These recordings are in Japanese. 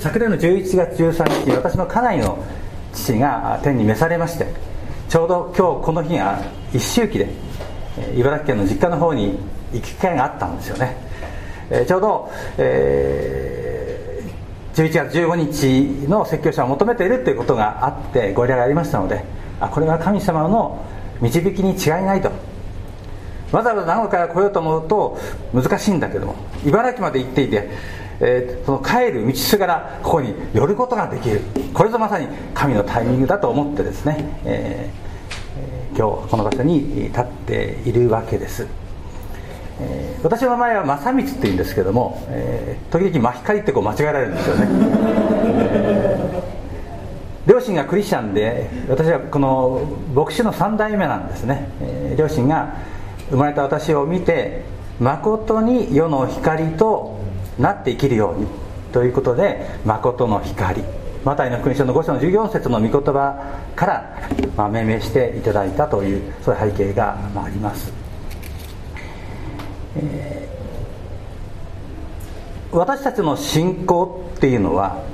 昨年の11月13日私の家内の父が天に召されましてちょうど今日この日が一周期で茨城県の実家の方に行く機会があったんですよね、えー、ちょうど、えー、11月15日の説教者を求めているということがあってご依頼がありましたのであこれは神様の導きに違いないと。わざわざ長野から来ようと思うと難しいんだけども茨城まで行っていて、えー、その帰る道すがらここに寄ることができる。これぞまさに神のタイミングだと思ってですね、えー、今日この場所に立っているわけです、えー、私の名前は正光っていうんですけども、えー、時々真光ってこう間違えられるんですよね、両親がクリスチャンで私はこの牧師の3代目なんですね、えー、両親が生まれた私を見て誠に世の光となって生きるようにということで誠の光。マタイの福音書の5章の14節の御言葉から、まあ、命名していただいたというそういう背景が、あ、ります、えー、私たちの信仰っていうのは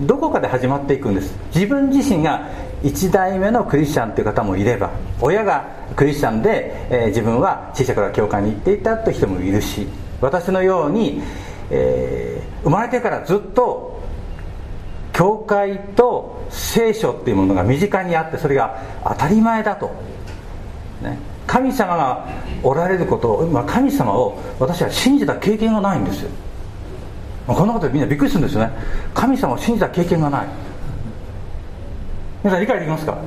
どこかで始まっていくんです。自分自身が1代目のクリスチャンという方もいれば親がクリスチャンで、えー、自分は小さい頃から教会に行っていたという人もいるし私のように、えー、生まれてからずっと教会と聖書っていうものが身近にあってそれが当たり前だと、ね、神様がおられることを、まあ、神様を私は信じた経験がないんですよ。こんなことでみんなびっくりするんですよね。神様を信じた経験がない。皆さん理解できますか？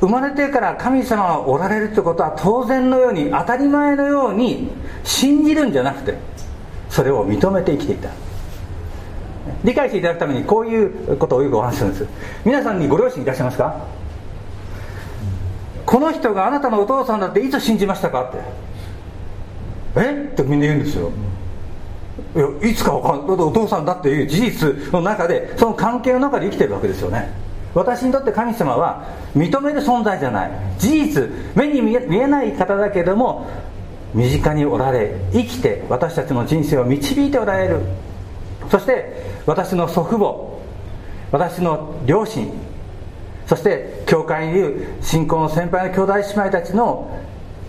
生まれてから神様がおられるってことは当然のように当たり前のように信じるんじゃなくてそれを認めて生きていた。理解していただくためにこういうことをよくお話しするんです。皆さんにご両親いらっしゃいますか？この人があなたのお父さんだっていつ信じましたかって。え？ってみんな言うんですよ。いやいつか分かんないお父さんだっていう事実の中でその関係の中で生きてるわけですよね。私にとって神様は認める存在じゃない。事実目に見えない方だけども身近におられ生きて私たちの人生を導いておられる。そして私の祖父母私の両親そして教会にいる信仰の先輩の兄弟姉妹たちの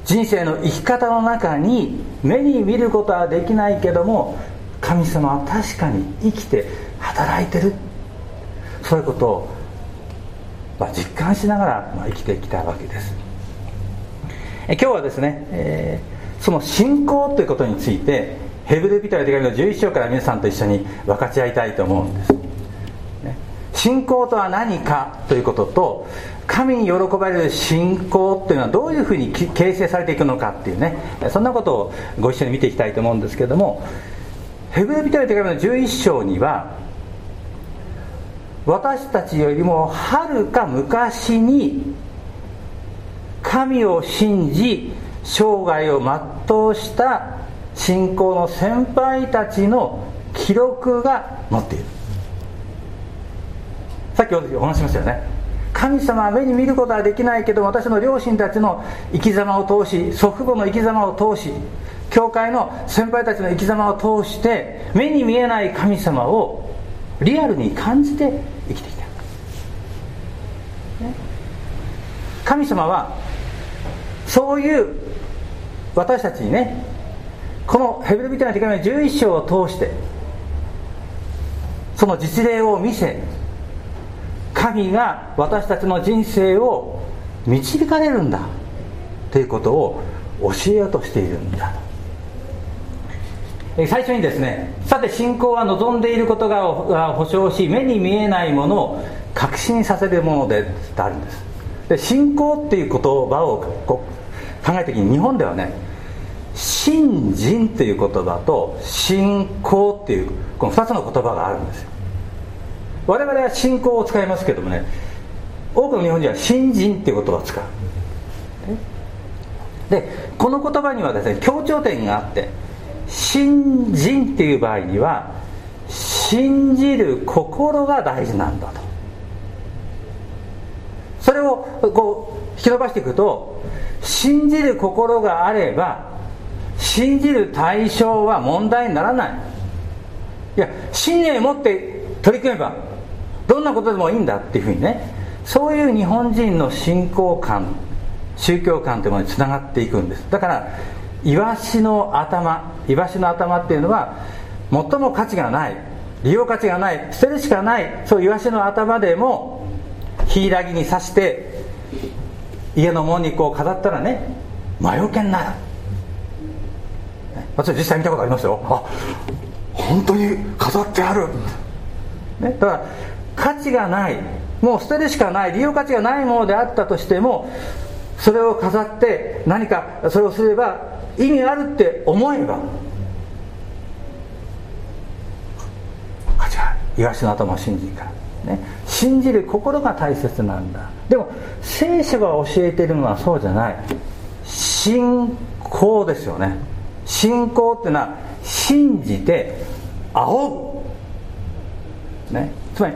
人生の生き方の中に目に見ることはできないけども神様は確かに生きて働いてる。そういうことを、まあ、実感しながら、ま、生きてきたわけです。え今日はですね、えー、その信仰ということについてヘブル人の手紙の11章から皆さんと一緒に分かち合いたいと思うんです、信仰とは何かということと神に喜ばれる信仰というのはどういうふうに形成されていくのかっていうねそんなことをご一緒に見ていきたいと思うんですけれどもヘブル人の手紙の11章には私たちよりもはるか昔に神を信じ生涯を全うした信仰の先輩たちの記録が載っている。さっきお話しましたよね。神様は目に見ることはできないけど私の両親たちの生き様を通し祖父母の生き様を通し教会の先輩たちの生き様を通して目に見えない神様をリアルに感じて生きてきた、神様はそういう私たちにねこのヘブル人の手紙の11章を通してその実例を見せ神が私たちの人生を導かれるんだということを教えようとしているんだ。最初にですねさて信仰は望んでいることが保証し目に見えないものを確信させるものでってあるんです。で信仰っていう言葉をこう考えた時に日本ではね信心っていう言葉と信仰っていうこの2つの言葉があるんですよ。我々は信仰を使いますけどもね多くの日本人は信心っていう言葉を使う。でこの言葉にはですね強調点があって信心っていう場合には信じる心が大事なんだと。それをこう引き伸ばしていくと信じる心があれば信じる対象は問題にならない。いや信念を持って取り組めばどんなことでもいいんだっていうふうにねそういう日本人の信仰観宗教観というものにつながっていくんです。だからイワシの頭イワシの頭っていうのは最も価値がない利用価値がない捨てるしかないそうイワシの頭でも柊に刺して家の門にこう飾ったらね魔除けになる。私実際見たことありますよ。あ本当に飾ってある、ね、だから価値がないもう捨てるしかない利用価値がないものであったとしてもそれを飾って何かそれをすれば意味あるって思えば価値があイワシの頭を信じるから、ね、信じる心が大切なんだ。でも聖書が教えてるのはそうじゃない。信仰ですよね。信仰っていうのは信じて仰ぐ、ね、つまり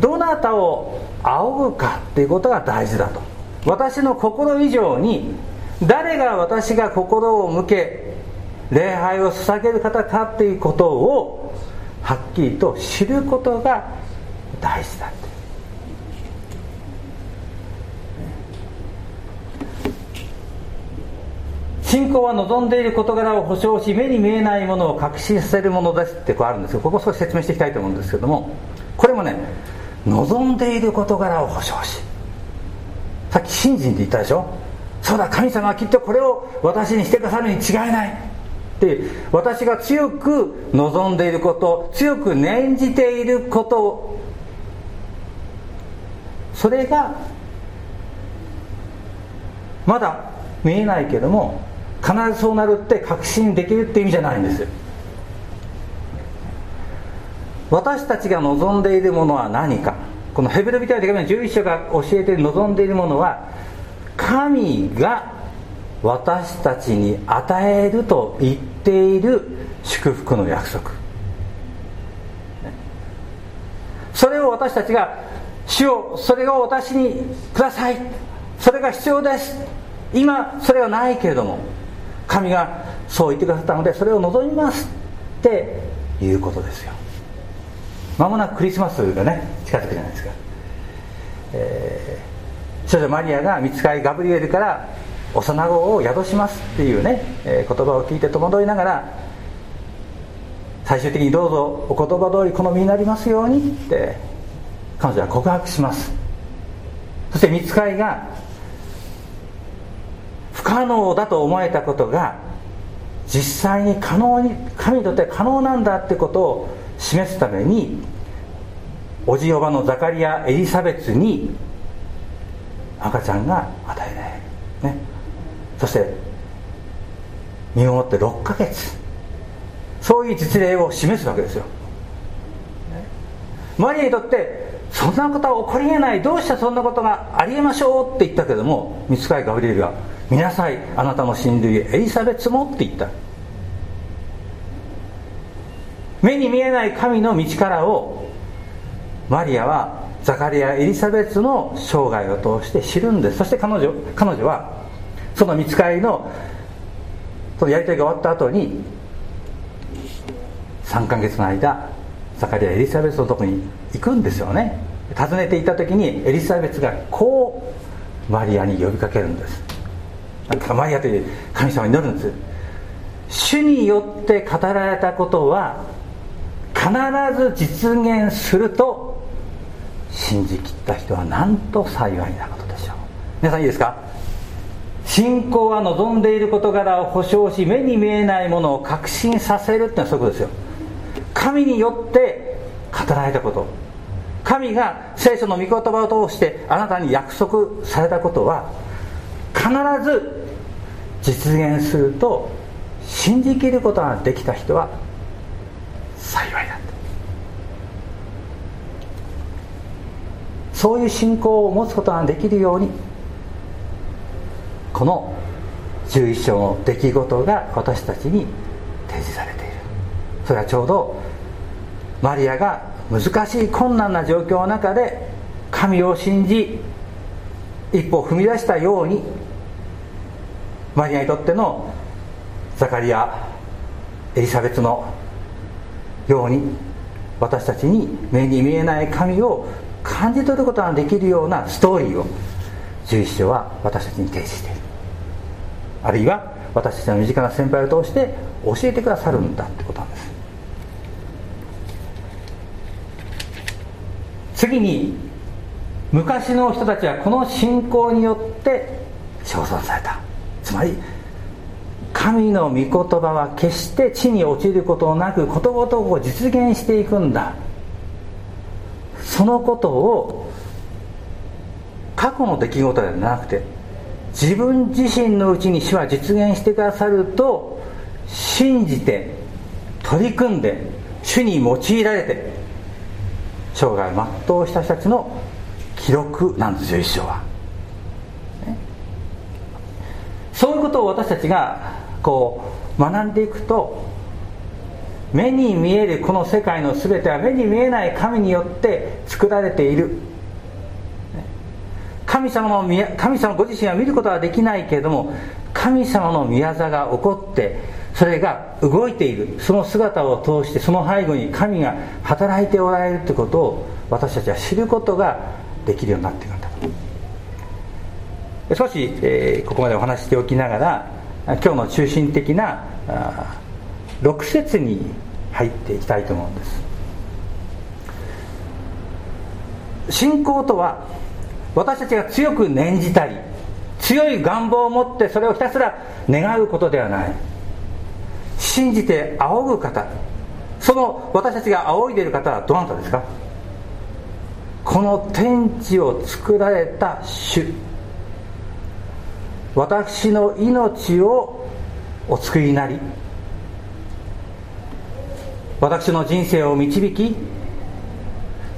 どなたを仰ぐかっていうことが大事だと。私の心以上に誰が私が心を向け礼拝を捧げる方かっていうことをはっきりと知ることが大事だって。信仰は望んでいる事柄を保証し目に見えないものを確信させるものですってこうあるんですけどここ少し説明していきたいと思うんですけどもこれもね望んでいる事柄を保証しさっき信心って言ったでしょ？そうだ神様はきっとこれを私にしてくださるに違いない。って私が強く望んでいること強く念じていること。それがまだ見えないけども必ずそうなるって確信できるって意味じゃないんです。私たちが望んでいるものは何か。このヘブル人への手紙の11章が教えて望んでいるものは神が私たちに与えると言っている祝福の約束。それを私たちが主をそれを私にください。それが必要です。今それはないけれども神がそう言ってくださったのでそれを望みますっていうことですよ。まもなくクリスマスがね近づくじゃないですか、え、少女マリアが見つかりガブリエルから幼子を宿しますっていうね、えー、言葉を聞いて戸惑いながら最終的にどうぞお言葉通り好みになりますようにって彼女は告白します。そして見つかりが不可能だと思えたことが実際に可能に神にとって可能なんだってことを示すためにおじおばのザカリア・エリザベツに赤ちゃんが与えられる、ね、そして身をもって6ヶ月。そういう実例を示すわけですよ、マリアにとってそんなことは起こりえない。どうしてそんなことがありえましょうって言ったけども見つかりガブリエルが見なさいあなたの親類エリザベツもって言った。目に見えない神の道からをマリアはザカリア・エリザベツの生涯を通して知るんです。そして彼女彼女はその見つかりのそのやり取りが終わった後に3ヶ月の間ザカリア・エリザベツのとこに行くんですよね。訪ねていた時にエリザベツがこうマリアに呼びかけるんです。マリアという神様に祈るんです。主によって語られたことは必ず実現すると信じきった人はなんと幸いなことでしょう。皆さんいいですか？信仰は望んでいる事柄を保証し目に見えないものを確信させるってのはそういうことですよ。神によって語られたこと。神が聖書の御言葉を通してあなたに約束されたことは必ず実現すると信じきることができた人は幸いそういう信仰を持つことができるようにこの11章の出来事が私たちに提示されている。それはちょうどマリアが難しい困難な状況の中で神を信じ一歩踏み出したようにマリアにとってのザカリアエリザベツのように私たちに目に見えない神を感じ取ることができるようなストーリーを11章は私たちに提示している。あるいは私たちの身近な先輩を通して教えてくださるんだってことなんです。次に昔の人たちはこの信仰によって称賛された。つまり神の御言葉は決して地に落ちることなくことごとく実現していくんだ。そのことを過去の出来事ではなくて自分自身のうちに主は実現してくださると信じて取り組んで主に用いられて生涯を全うした人たちの記録なんですよ一生は、ね、そういうことを私たちがこう学んでいくと目に見えるこの世界の全ては目に見えない神によって作られている。神様の神様ご自身は見ることはできないけれども神様の宮座が起こってそれが動いている。その姿を通してその背後に神が働いておられるということを私たちは知ることができるようになっていくんだ。少し、えー、ここまでお話ししておきながら今日の中心的なあ6節に入っていきたいと思うんです。信仰とは私たちが強く念じたり強い願望を持ってそれをひたすら願うことではない。信じて仰ぐ方。その私たちが仰いでいる方はどなたですか？この天地を作られた主。私の命をお作りなり私の人生を導き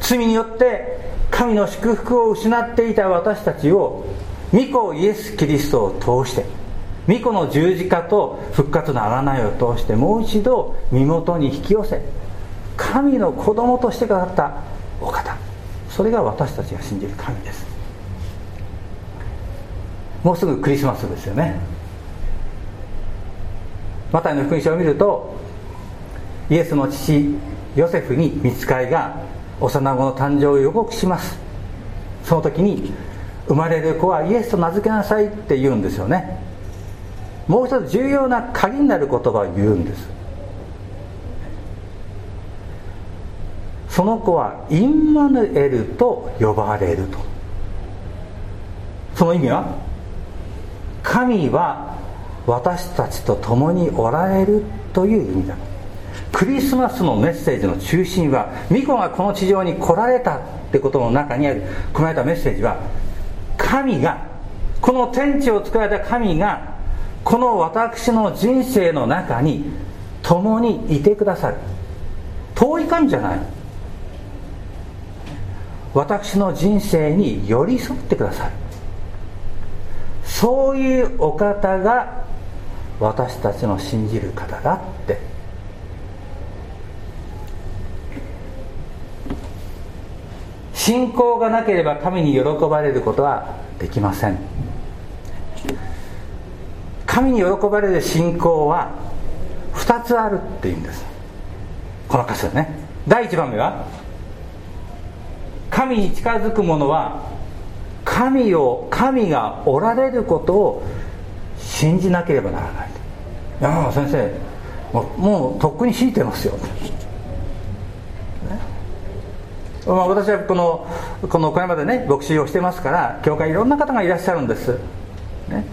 罪によって神の祝福を失っていた私たちを御子イエス・キリストを通して御子の十字架と復活の贖いを通してもう一度身元に引き寄せ神の子供としてくださったお方。それが私たちが信じる神です。もうすぐクリスマスですよね。マタイの福音書を見るとイエスの父ヨセフに見つかいが幼子の誕生を予告します。その時に生まれる子はイエスと名付けなさいって言うんですよね。もう一つ重要な鍵になる言葉を言うんです。その子はインマヌエルと呼ばれると。その意味は神は私たちと共におられるという意味だクリスマスのメッセージの中心は巫女がこの地上に来られたってことの中にある込められたメッセージは神がこの天地を作られた神がこの私の人生の中に共にいてくださる。遠い神じゃない。私の人生に寄り添ってくださる。そういうお方が私たちの信じる方だって。信仰がなければ神に喜ばれることはできません。神に喜ばれる信仰は2つあるっていうんです。この箇所ね。第1番目は神に近づく者は神を神がおられることを信じなければならない。いや先生もうとっくに信じてますよ、まあ、私はこのこのこれまでね牧師をしてますから教会いろんな方がいらっしゃるんです、ね、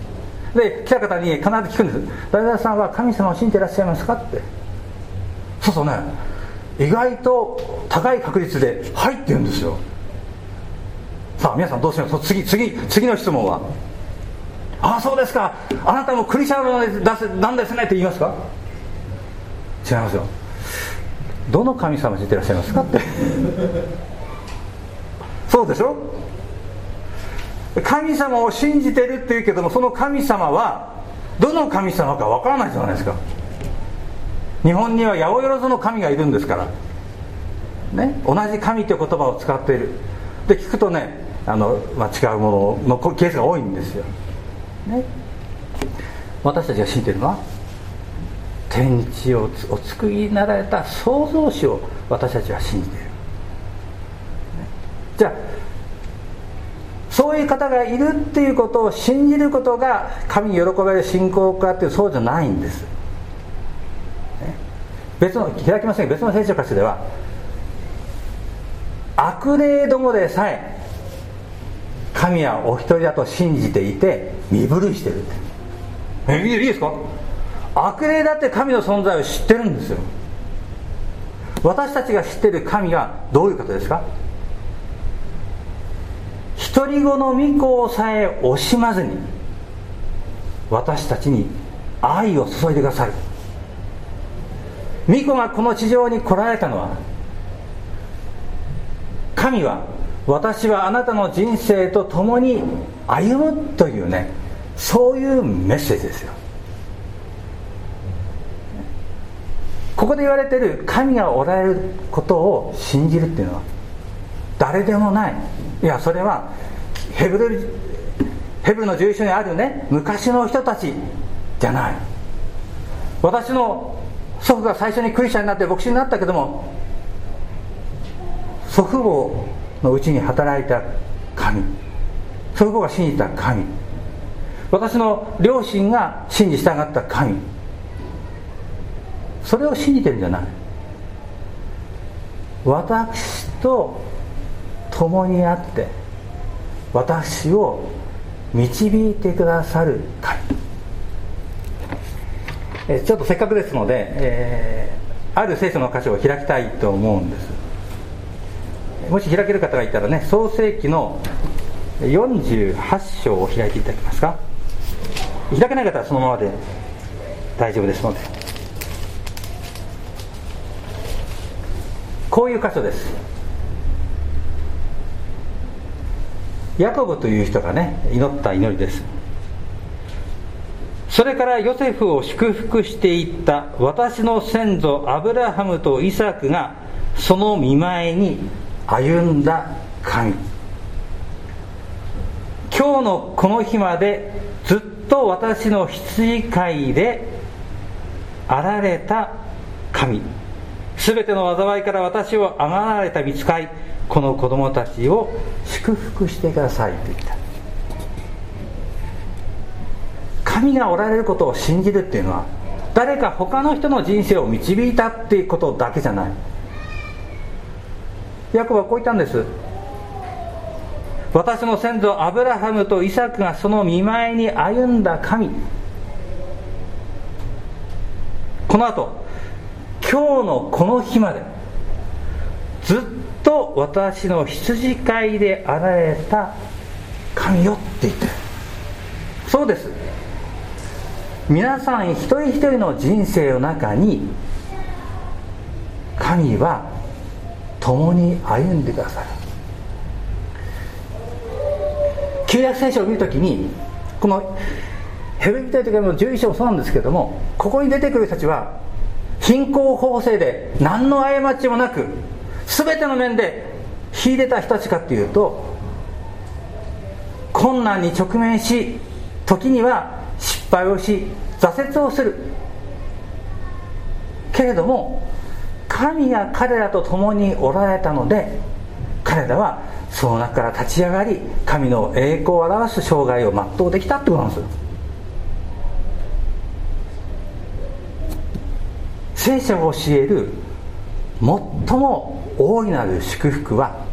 で来た方に必ず聞くんです「大田さんは神様を信じていらっしゃいますか?」って。そうそうね。意外と高い確率で「はい」って言うんですよ。さあ皆さんどうします次次次の質問は「ああそうですか。あなたもクリスチャンなんですね」って言いますか？違いますよどの神様を知ってらっしゃいますか？って。そうでしょ？神様を信じてるっていうけどもその神様はどの神様かわからないじゃないですか。日本には八百万の神がいるんですから。ね？同じ神という言葉を使っている。で聞くとねあの、まあ、違うもののケースが多いんですよ、ね、私たちが信じてるのは天地をお作りになられた創造主を私たちは信じている、ね、じゃあそういう方がいるっていうことを信じることが神に喜ばれる信仰かっていうそうじゃないんです、別の開きません別の聖書箇所では悪霊どもでさえ神はお一人だと信じていて身震いしてるって。えいいですか？悪霊だって神の存在を知ってるんですよ。私たちが知ってる神がどういう方ですか？独り子の御子さえ惜しまずに私たちに愛を注いでくださる御子がこの地上に来られたのは神は私はあなたの人生と共に歩むというねそういうメッセージですよ。ここで言われてる神がおられることを信じるっていうのは誰でもない。いやそれはヘブルヘブルの住所にあるね昔の人たちじゃない。私の祖父が最初にクリスチャンになって牧師になったけども祖父母のうちに働いた神。祖父母が信じた神。私の両親が信じ従った神。それを信じてるんじゃない。私と共にあって私を導いてくださる神。えちょっとせっかくですので、えー、ある聖書の箇所を開きたいと思うんです。もし開ける方がいたらね創世記の48章を開いていただけますか？開けない方はそのままで大丈夫ですので。こういう箇所です。ヤコブという人がね祈った祈りです。それからヨセフを祝福していった私の先祖アブラハムとイサクがその見舞いに歩んだ神。今日のこの日までずっと私の羊飼いであられた神。すべての災いから私をあがられた見つかいこの子供たちを祝福してくださいと言った。神がおられることを信じるっていうのは誰か他の人の人生を導いたっていうことだけじゃない。ヤコブはこう言ったんです。私の先祖アブラハムとイサクがその見舞いに歩んだ神。この後今日のこの日までずっとと私の羊飼いであられた神よって言ってる。そうです。皆さん一人一人の人生の中に神は共に歩んでくださる。旧約聖書を見るときにこのヘブル人の11章もそうなんですけどもここに出てくる人たちは貧困法制で何の過ちもなく全ての面で秀でた人たちかっていうと困難に直面し時には失敗をし挫折をする。けれども神が彼らと共におられたので彼らはその中から立ち上がり神の栄光を表す生涯を全うできたってことなんです聖書が教える最も大いなる祝福は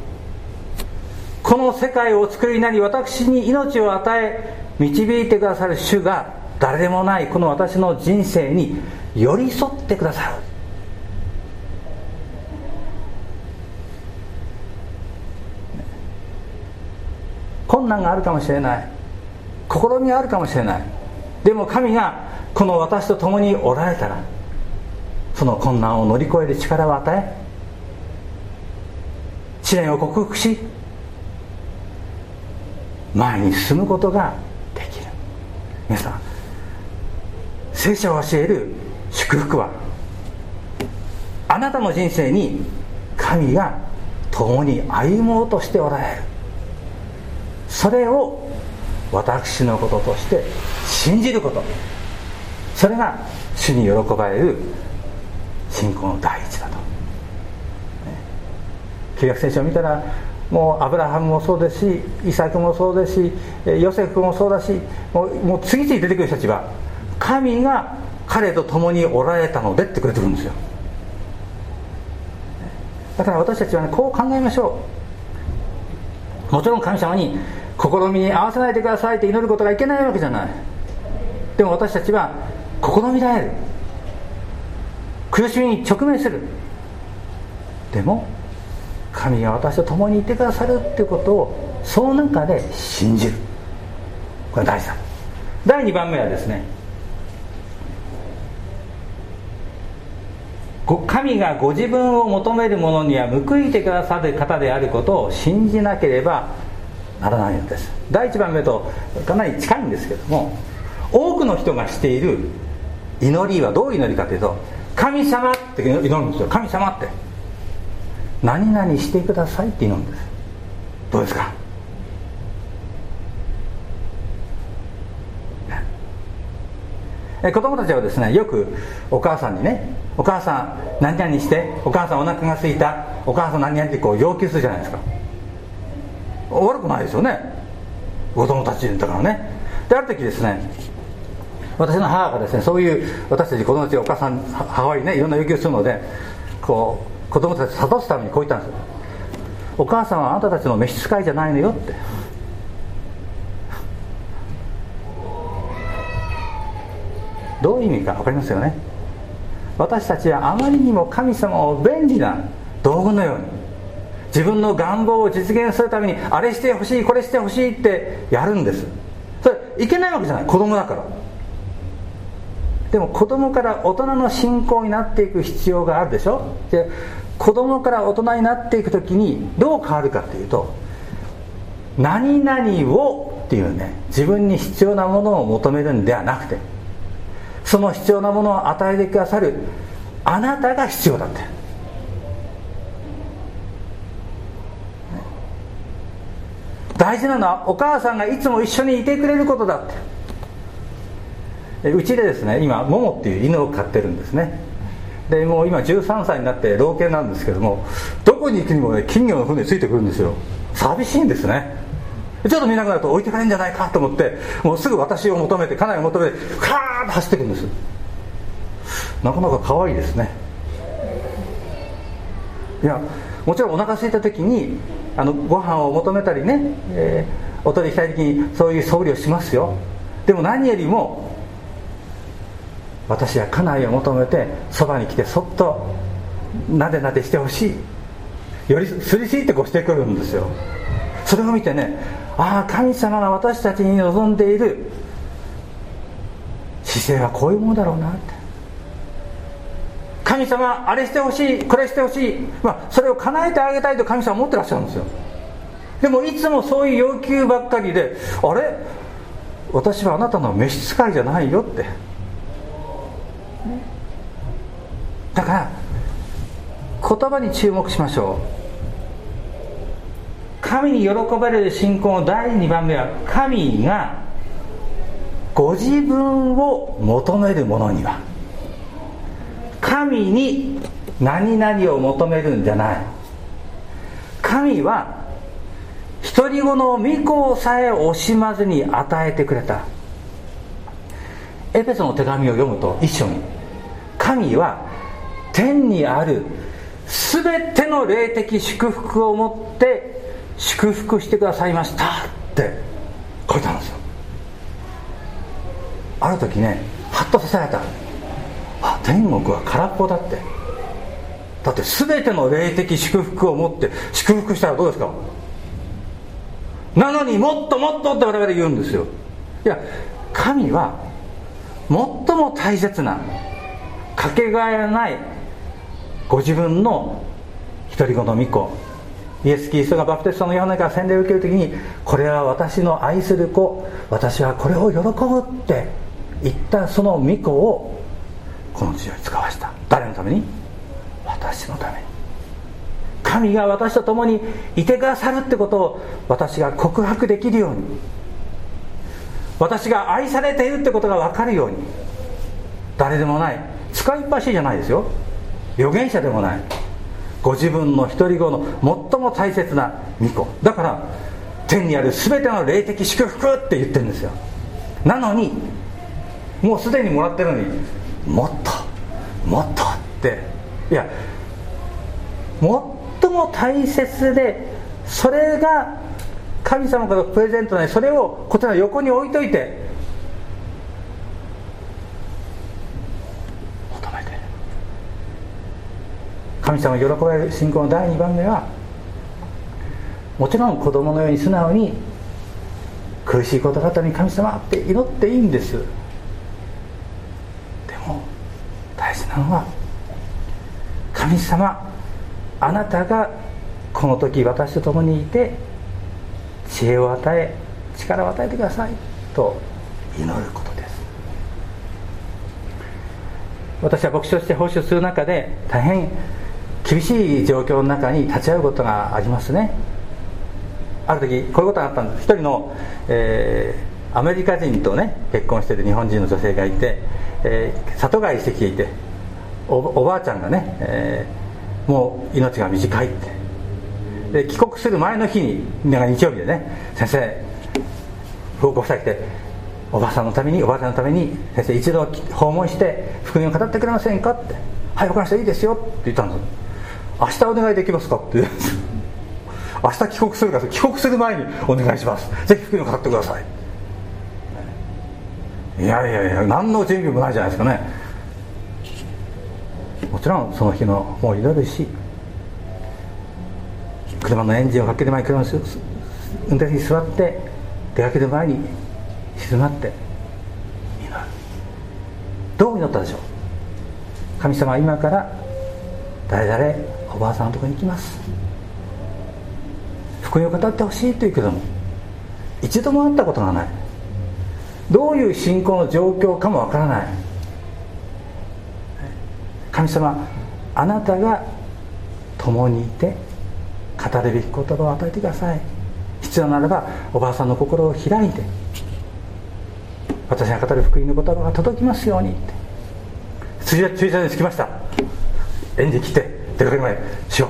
この世界をお作りになり私に命を与え導いてくださる主が誰でもないこの私の人生に寄り添ってくださる。困難があるかもしれない。試みがあるかもしれない。でも神がこの私と共におられたらその困難を乗り越える力を与え試練を克服し前に進むことができる。皆さん聖書を教える祝福はあなたの人生に神が共に歩もうとしておられる。それを私のこととして信じること。それが主に喜ばれる信仰の第一だと。旧約聖書を見たらもうアブラハムもそうですしイサクもそうですしヨセフもそうだしもうもう次々出てくる人たちは神が彼と共におられたのでってくれてるんですよ。だから私たちはねこう考えましょう。もちろん神様に試みに合わせないでくださいって祈ることがいけないわけじゃない。でも私たちは試みられる。苦しみに直面する。でも神が私と共にいてくださるってことをその中で信じる。これ大事だ第2番目はですね神がご自分を求める者には報いてくださる方であることを信じなければならないのです。第1番目とかなり近いんですけども多くの人がしている祈りはどういう祈りかというと神様って祈るんですよ。神様って。何々してくださいって祈るんです。どうですか？子供たちはですねよくお母さんにねお母さん何々してお母さんお腹が空いたお母さん何々ってこう要求するじゃないですか。悪くないですよね。子供たちだからね。である時ですね私の母がですねそういう私たち子供たちお母さん母親にねいろんな要求するのでこう子供たちを諭すためにこう言ったんです。お母さんはあなたたちの召使いじゃないのよって。どういう意味か分かりますよね。私たちはあまりにも神様を便利な道具のように自分の願望を実現するためにあれしてほしいこれしてほしいってやるんです。それいけないわけじゃない。子供だから。でも子供から大人の信仰になっていく必要があるでしょ？で子供から大人になっていく時にどう変わるかっていうと何々をっていうね自分に必要なものを求めるんではなくてその必要なものを与えてくださるあなたが必要だって。大事なのはお母さんがいつも一緒にいてくれることだって。うちでですね今モモっていう犬を飼ってるんですね。でもう今13歳になって老犬なんですけどもどこに行くにもね金魚の船ついてくるんですよ。寂しいんですね。ちょっと見なくなると置いてかれるんじゃないかと思ってもうすぐ私を求めて家内を求めてカーッと走ってくるんです。なかなか可愛いですね。いやもちろんお腹空いた時にあのご飯を求めたりね、えー、お取りしたい時にそういう素振りをしますよ。でも何よりも私は家内を求めてそばに来てそっとなでなでしてほしい。よりすりついてこうしてくるんですよ。それを見てねああ神様が私たちに望んでいる。姿勢はこういうものだろうなって。神様あれしてほしいこれしてほしい、まあ、それを叶えてあげたいと神様は思ってらっしゃるんですよ。でもいつもそういう要求ばっかりであれ？私はあなたの召使いじゃないよって。だから言葉に注目しましょう。神に喜ばれる信仰の第2番目は神がご自分を求める者には。神に何々を求めるんじゃない。神は独り子の御子さえ惜しまずに与えてくれた。エペソの手紙を読むと一緒に。神は天にある全ての霊的祝福をもって祝福してくださいましたって書いてあるんですよ。ある時ねハッとさせられた。あ天国は空っぽだって。だって全ての霊的祝福を持って祝福したらどうですか？なのにもっともっとって我々言うんですよ。いや神は最も大切なかけがえのないご自分の独り子の御子イエス・キリストがバプテストのヨハネから洗礼を受ける時にこれは私の愛する子私はこれを喜ぶって言ったその御子をこの地上に使わした。誰のために？私のために。神が私と共にいてくださるってことを私が告白できるように。私が愛されているってことが分かるように。誰でもない。使いっぱしじゃないですよ。預言者でもない。ご自分の独り子の最も大切な御子だから天にある全ての霊的祝福って言ってるんですよ。なのにもうすでにもらってるのにもっともっとって。いや最も大切でそれが神様からプレゼントなのにそれをこちら横に置いといて求めて神様喜ばれる信仰の第2番目はもちろん子供のように素直に苦しいこと方に神様って祈っていいんです。でも大事なのは神様あなたがこの時私と共にいて知恵を与え力を与えてくださいと祈ることです。私は牧師として奉仕する中で大変厳しい状況の中に立ち会うことがありますね。ある時こういうことがあったんです。一人の、えー、アメリカ人とね結婚してる日本人の女性がいて、えー、里帰りしてきていておばあちゃんがね、えー、もう命が短いって。で帰国する前の日に日曜日でね先生ご夫妻来ておばあさんのためにおばあちゃんのために先生一度訪問して福音を語ってくれませんかって。はい分かりました。いいですよって言ったんです。明日お願いできますかって。明日帰国するから帰国する前にお願いします。ぜひ福音を語ってください。いやいやいや何の準備もないじゃないですかね。もちろんその日のもう祈るし車のエンジンをかける前に車の運転席に座って出かける前に静まって祈るどう祈ったでしょう。神様今から誰々おばあさんのところに行きます。福音を語ってほしいと言うけども一度も会ったことがない。どういう信仰の状況かもわからない。神様あなたが共にいて語るべき言葉を与えてください。必要ならばおばあさんの心を開いて私が語る福音の言葉が届きますようにって。駐車場に着きました。演じ来て。出かける前しよ。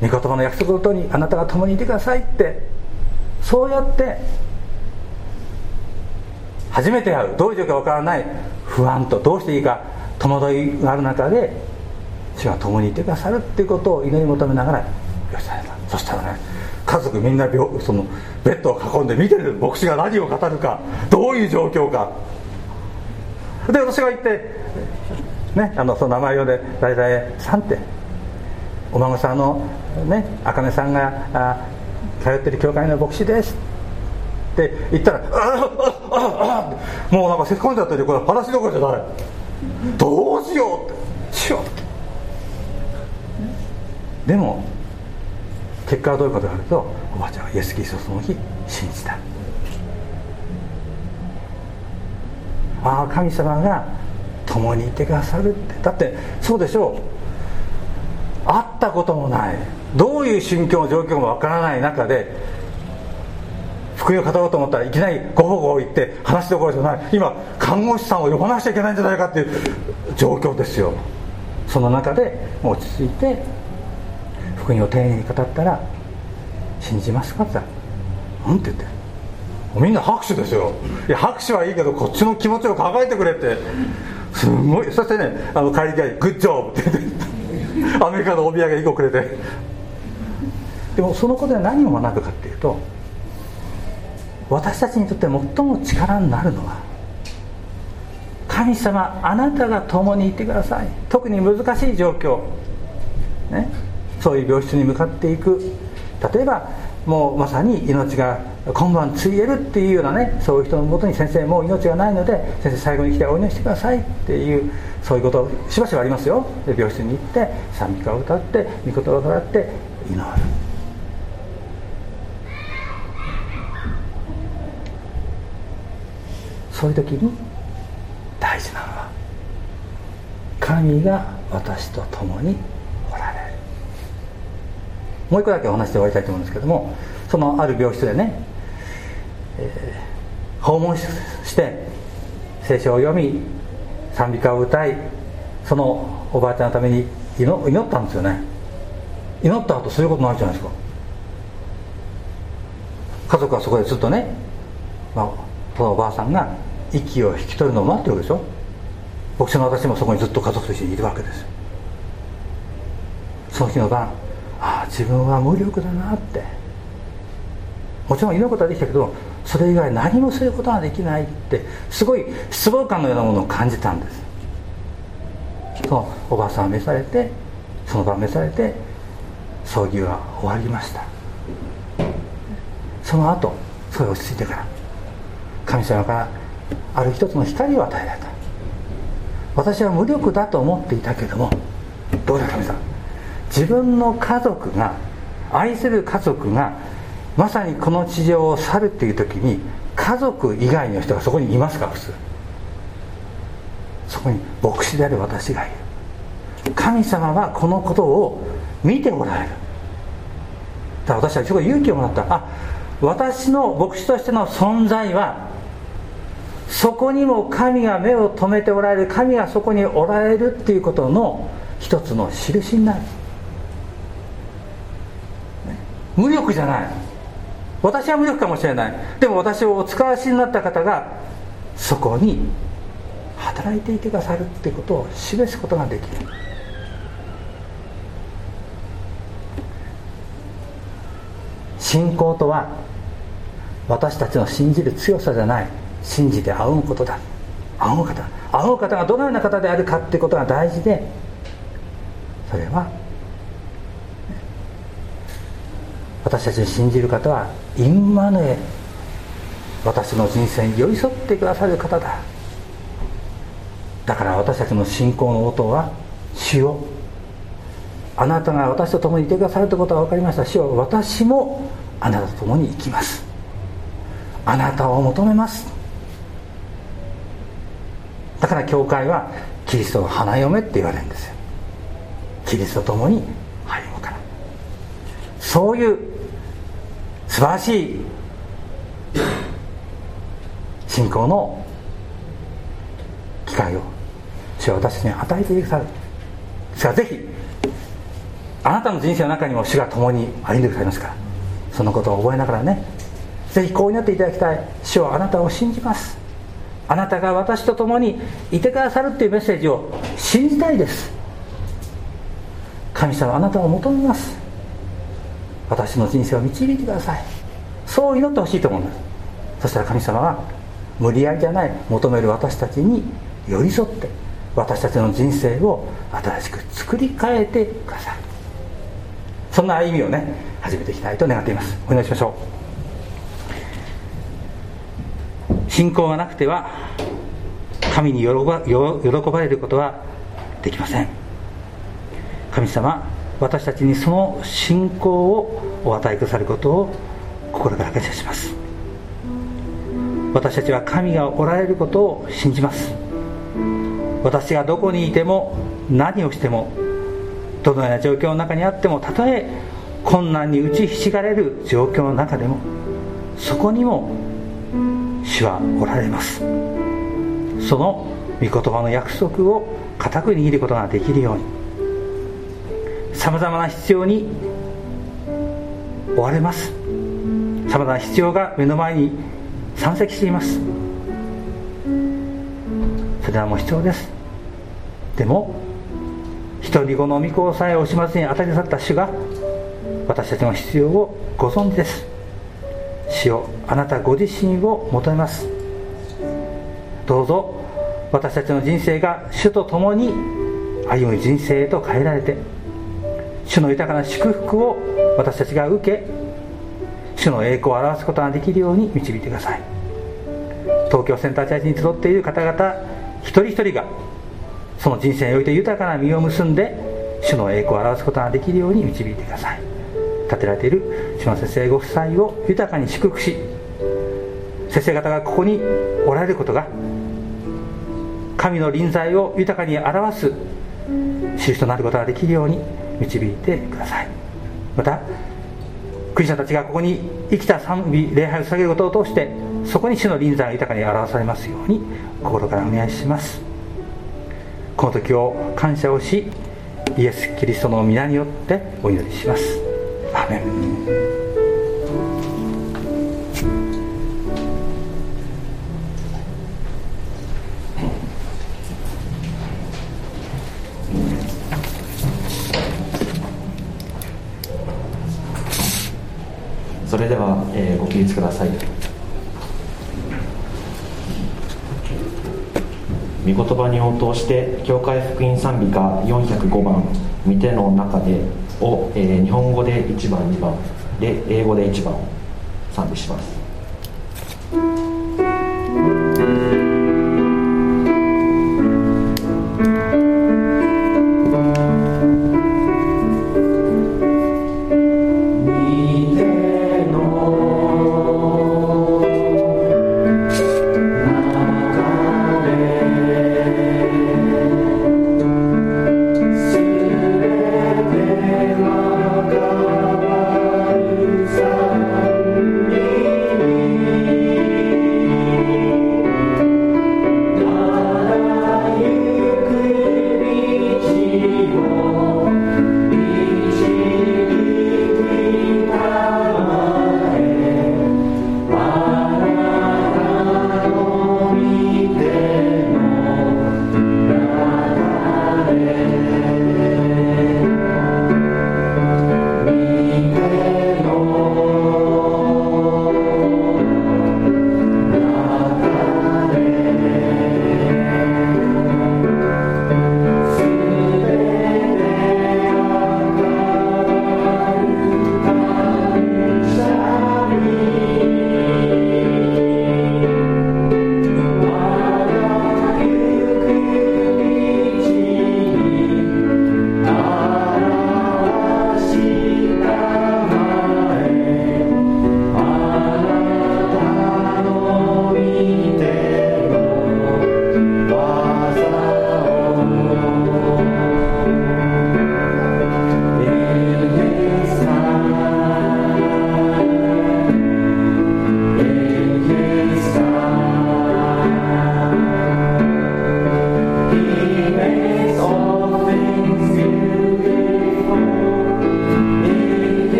う御言葉の約束のとにあなたが共にいてくださいってそうやって初めて会う。どういう状況か分からない。不安とどうしていいか戸惑いがある中で主が共にいてくださるっていうことを祈り求めながらよした。そしたらね家族みんなそのベッドを囲んで見てる牧師が何を語るか。どういう状況か。で私が行ってねあのその名前をで大々さんってお孫さんのね茜さんがあ通ってる教会の牧師です。って言ったら「ああああもうなんかせっ込んじゃってるこれ話どころじゃない。どうしようって。しようでも結果はどういうことかというとおばあちゃんはイエス・キリストその日信じた。ああ神様が共にいてくださるって。だってそうでしょう。会ったこともない。どういう心境の状況もわからない中で福音を語ろうと思ったらいきなりごほごほ言って話どころじゃない。今看護師さんを呼ばなくちゃいけないんじゃないかっていう状況ですよ。その中で落ち着いて福音を丁寧に語ったら信じますかって言ったらうんって言って。みんな拍手ですよ。いや拍手はいいけどこっちの気持ちを考えてくれって。すごい。そしてねあの帰り際グッジョブって言って。アメリカのお土産1個くれて。でもそのことで何を学ぶかっていうと私たちにとって最も力になるのは神様あなたが共にいてください。特に難しい状況。ね。そういう病室に向かっていく。例えばもうまさに命が今晩ついえるっていうようなねそういう人のもとに先生もう命がないので先生最後に来てお祈りしてくださいっていうそういうことしばしばありますよ。で病室に行って賛美歌を歌って御言葉を歌って祈る。そういう時に大事なのは神が私と共におられる。もう一個だけお話して終わりたいと思うんですけどもそのある病室でね、えー、訪問して聖書を読み賛美歌を歌いそのおばあちゃんのために祈ったんですよね。祈った後そういうことないじゃないですか。家族はそこでずっとね、まあ、そのおばあさんが息を引き取るのを待ってるでしょ牧師の私もそこにずっと家族と一緒にいるわけです。その日の晩ああ自分は無力だなって。もちろん祈ることはできたけどそれ以外何もすることができないってすごい失望感のようなものを感じたんです。そのおばあさんは召されてその晩召されて葬儀は終わりました。その後それ落ち着いてから神様からある一つの光を与えられた。私は無力だと思っていたけどもどうだ神様。自分の家族が愛する家族がまさにこの地上を去るっていう時に家族以外の人がそこにいますか普通。そこに牧師である私がいる。神様はこのことを見ておられる。だから私はすごい勇気をもらった。あ私の牧師としての存在はそこにも神が目を留めておられる。神がそこにおられるっていうことの一つの印になる、無力じゃない。私は無力かもしれない。でも私をお使わしになった方がそこに働いていてくださるってことを示すことができる。信仰とは私たちの信じる強さじゃない信じて仰ぐことだ。仰ぐ方。仰ぐ方がどのような方であるかってことが大事でそれは私たちに信じる方はインマヌエ私の人生に寄り添ってくださる方だ。だから私たちの信仰の音は主よ。あなたが私と共にいてくださるということは分かりました。主よ私もあなたと共に生きます。あなたを求めます。だから教会はキリストの花嫁って言われるんですよ。キリストと共に歩むからそういう素晴らしい。信仰の機会を主は私に与えてくださる。ですからぜひあなたの人生の中にも主が共に歩んでくださいますから。そのことを覚えながらね。ぜひこう祈っていただきたい。主はあなたを信じます。あなたが私と共にいてくださるっていうメッセージを信じたいです。神様あなたを求めます。私の人生を導いてください。そう祈ってほしいと思います。そしたら神様は無理やりじゃない求める私たちに寄り添って私たちの人生を新しく作り変えてください。そんな歩みをね始めていきたいと願っています。お願いしましょう。信仰がなくては神に喜ばれることはできません。神様私たちにその信仰をお与えくださることを心から感謝します。私たちは神がおられることを信じます。私がどこにいても何をしてもどのような状況の中にあってもたとえ困難に打ちひしがれる状況の中でもそこにも主はおられます。その御言葉の約束を固く握ることができるようにさまざまな必要に追われます。さまざまな必要が目の前に山積しています。それはもう必要です。でも一人子の御子さえ惜しまずに当たり去った主が私たちの必要をご存知です。主よあなたご自身を求めます。どうぞ私たちの人生が主と共に歩む人生へと変えられて主の豊かな祝福を私たちが受け主の栄光を表すことができるように導いてください。東京センターチャーチに集っている方々一人一人がその人生において豊かな実を結んで主の栄光を表すことができるように導いてください。立てられている島先生ご夫妻を豊かに祝福し先生方がここにおられることが神の臨在を豊かに表す印となることができるように導いてください。またクリスチャンたちがここに生きた賛美礼拝を捧げることを通してそこに主の臨在が豊かに表されますように心からお願いします。この時を感謝をしイエス・キリストの皆によってお祈りします。アメン。それでは、えー、ご起立ください。御言葉に応答して教会福音賛美歌405番「見ての中で」を、えー、日本語で1番2番で英語で1番を賛美します。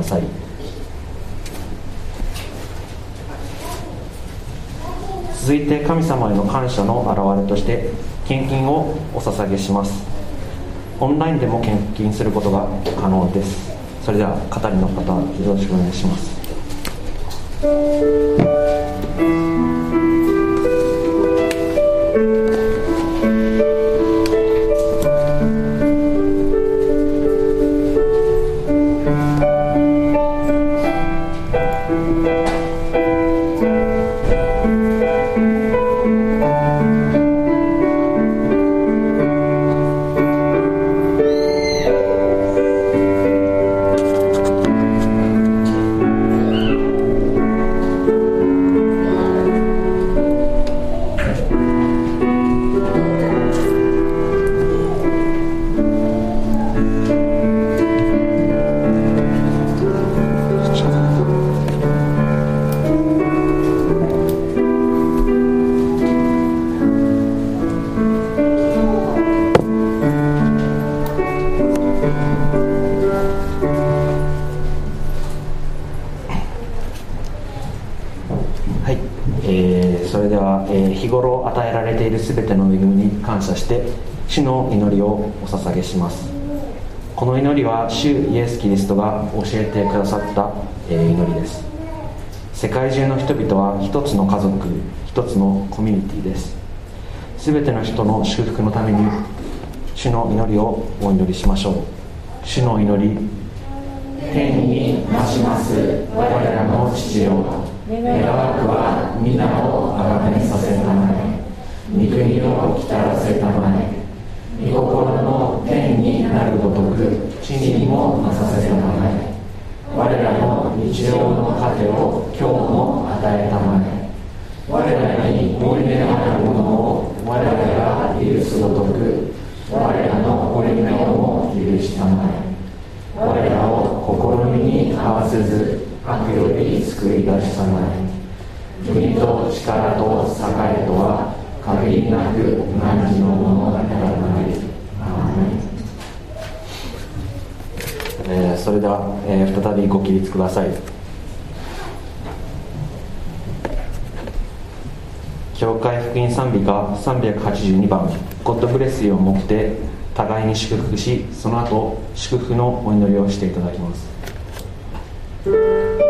ださい。続いて神様への感謝の表れとして献金をお捧げします。オンラインでも献金することが可能です。それでは語りの方よろしくお願いします。え、日頃与えられている全ての恵みに感謝して主の祈りをお捧げします。この祈りは主イエス・キリストが教えてくださったえ祈りです。世界中の人々は一つの家族一つのコミュニティです。全ての人の修復のために主の祈りをお祈りしましょう。主の祈り天に増します我らの父よ。願わくは皆をあがめさせるため御国を来たらせたまえ。御心の天になるごとく地にもなさせたまえ。我らの日常の糧を今日も与えたまえ。我らに負い目のあるものを我らが許すごとく我らの負い目をも許したまえ。我らを試みに合わせず悪より救い出したまえ国と力と栄とは限りなく何のものだからなりアーメンえーそれでは、えー再びご起立ください教会福音賛美歌382番「ゴッドブレスユー」をもって互いに祝福しその後祝福のお祈りをしていただきます Thank you.